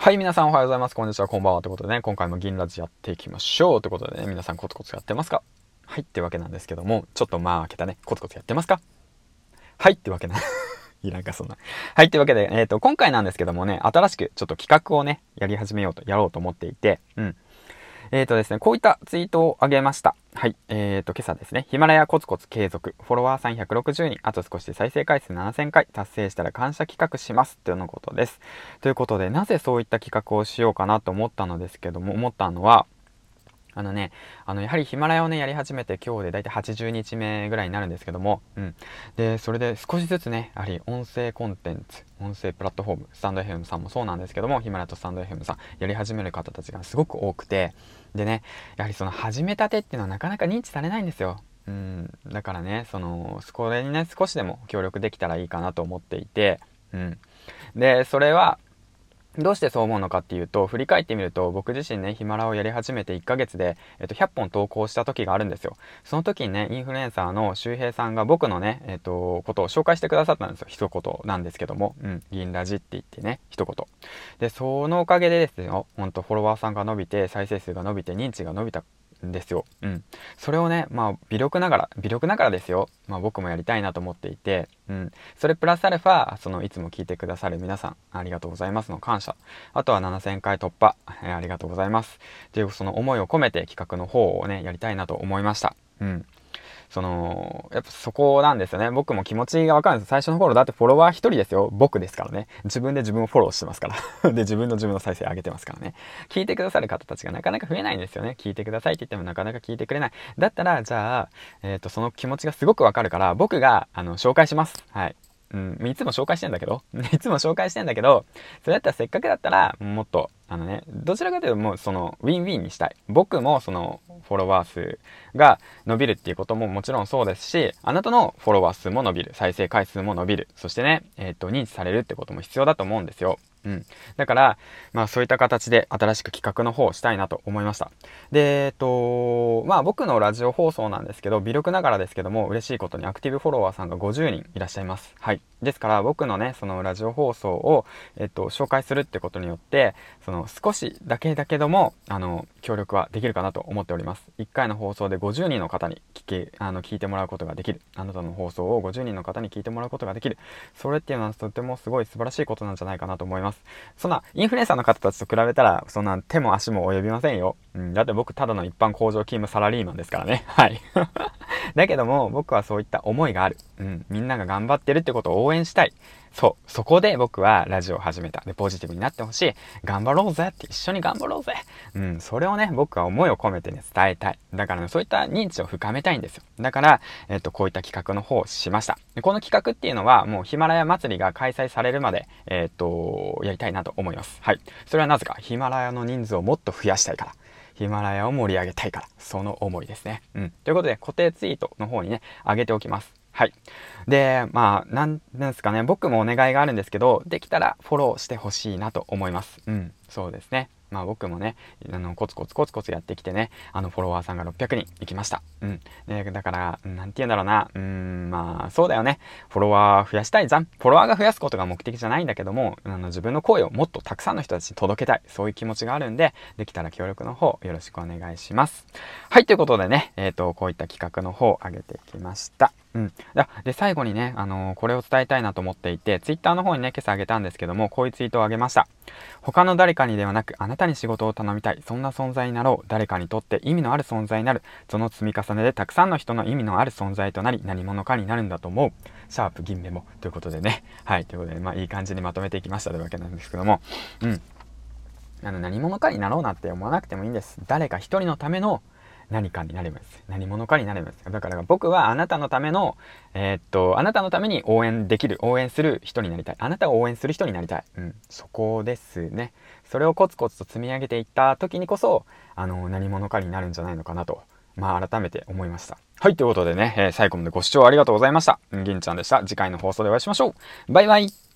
はい、皆さんおはようございます。こんにちは、こんばんは。ということでね、今回も銀ラジやっていきましょう。ということでね、皆さんコツコツやってますか？はい、ってわけなんですけども、ちょっとまあ開けたね、コツコツやってますか？はい、ってわけな。いらんか、そんな。はい、ってわけで、えっ、ー、と、今回なんですけどもね、新しくちょっと企画をね、やり始めようと、やろうと思っていて、うん。えっ、ー、とですね、こういったツイートをあげました。はい。えっ、ー、と、今朝ですね、ヒマラヤコツコツ継続、フォロワーさん160人、あと少しで再生回数7000回達成したら感謝企画します。というのことです。ということで、なぜそういった企画をしようかなと思ったのですけども、思ったのは、あのね、あの、やはりヒマラヤをね、やり始めて今日でだいたい80日目ぐらいになるんですけども、うん。で、それで少しずつね、やはり音声コンテンツ、音声プラットフォーム、スタンド FM さんもそうなんですけども、ヒマラヤとスタンド FM さん、やり始める方たちがすごく多くて、でね、やはりその始めたてっていうのはなかなか認知されないんですよ。うん。だからね、その、これにね、少しでも協力できたらいいかなと思っていて、うん。で、それは、どうしてそう思うのかっていうと、振り返ってみると、僕自身ね、ヒマラをやり始めて1ヶ月で、えっと、100本投稿した時があるんですよ。その時にね、インフルエンサーの周平さんが僕のね、えっと、ことを紹介してくださったんですよ。一言なんですけども、うん、銀ラジって言ってね、一言。で、そのおかげでですよ、ほんとフォロワーさんが伸びて、再生数が伸びて、認知が伸びたんですよ。うん。それをね、まあ、微力ながら、微力ながらですよ。まあ、僕もやりたいなと思っていて、うん。それプラスアルファ、その、いつも聞いてくださる皆さん、ありがとうございますの感謝。あとは7000回突破、えー、ありがとうございます。っていう、その思いを込めて企画の方をね、やりたいなと思いました。うん。その、やっぱそこなんですよね。僕も気持ちがわかるんです。最初の頃だってフォロワー1人ですよ。僕ですからね。自分で自分をフォローしてますから。で、自分の自分の再生上げてますからね。聞いてくださる方たちがなかなか増えないんですよね。聞いてくださいって言ってもなかなか聞いてくれない。だったら、じゃあ、えっ、ー、と、その気持ちがすごくわかるから、僕が、あの、紹介します。はい。うん、いつも紹介してんだけど、いつも紹介してんだけど、それだったらせっかくだったら、もっと、あのね、どちらかというともうその、ウィンウィンにしたい。僕もその、フォロワー数が伸びるっていうことももちろんそうですし、あなたのフォロワー数も伸びる。再生回数も伸びる。そしてね、えっ、ー、と、認知されるってことも必要だと思うんですよ。うん。だから、まあそういった形で新しく企画の方をしたいなと思いました。で、えっと、まあ僕のラジオ放送なんですけど、微力ながらですけども、嬉しいことにアクティブフォロワーさんが50人いらっしゃいます。はい。ですから僕のね、そのラジオ放送を、えっと、紹介するってことによって、その少しだけだけども、あの、協力はできるかなと思っております。1回の放送で50人の方に聞け、あの、聞いてもらうことができる。あなたの放送を50人の方に聞いてもらうことができる。それっていうのはとてもすごい素晴らしいことなんじゃないかなと思います。そんな、インフルエンサーの方たちと比べたら、そんな手も足も及びませんよ。うん、だって僕ただの一般工場勤務サラリーマンですからね。はい。だけども、僕はそういった思いがある。うん。みんなが頑張ってるってことを応援したい。そう。そこで僕はラジオを始めた。で、ポジティブになってほしい。頑張ろうぜって一緒に頑張ろうぜ。うん。それをね、僕は思いを込めてね、伝えたい。だからね、そういった認知を深めたいんですよ。だから、えっと、こういった企画の方をしました。でこの企画っていうのは、もうヒマラヤ祭りが開催されるまで、えっと、やりたいなと思います。はい。それはなぜか、ヒマラヤの人数をもっと増やしたいから。ヒマラヤを盛り上げたいから、その思いですね。うん。ということで、固定ツイートの方にね、上げておきます。はい。で、まあ、なんですかね、僕もお願いがあるんですけど、できたらフォローしてほしいなと思います。うん、そうですね。まあ僕もね、あの、コツコツコツコツやってきてね、あの、フォロワーさんが600人行きました。うん。ね、だから、なんて言うんだろうな。うん、まあ、そうだよね。フォロワー増やしたいじゃん。フォロワーが増やすことが目的じゃないんだけども、あの、自分の声をもっとたくさんの人たちに届けたい。そういう気持ちがあるんで、できたら協力の方、よろしくお願いします。はい、ということでね、えっ、ー、と、こういった企画の方、上げてきました。うん。で、最後にね、あのー、これを伝えたいなと思っていて、ツイッターの方にね、今朝あげたんですけども、こういうツイートをあげました。他の誰かにではなく、あなたに仕事を頼みたい。そんな存在になろう。誰かにとって意味のある存在になる。その積み重ねでたくさんの人の意味のある存在となり、何者かになるんだと思う。シャープ銀メモ。ということでね。はい。ということで、まあ、いい感じにまとめていきましたというわけなんですけども。うん。あの、何者かになろうなって思わなくてもいいんです。誰か一人のための何かになれます。何者かになれます。だから僕はあなたのための、えー、っと、あなたのために応援できる、応援する人になりたい。あなたを応援する人になりたい。うん。そこですね。それをコツコツと積み上げていった時にこそ、あの、何者かになるんじゃないのかなと、まあ改めて思いました。はい、ということでね、えー、最後までご視聴ありがとうございました。銀ちゃんでした。次回の放送でお会いしましょう。バイバイ。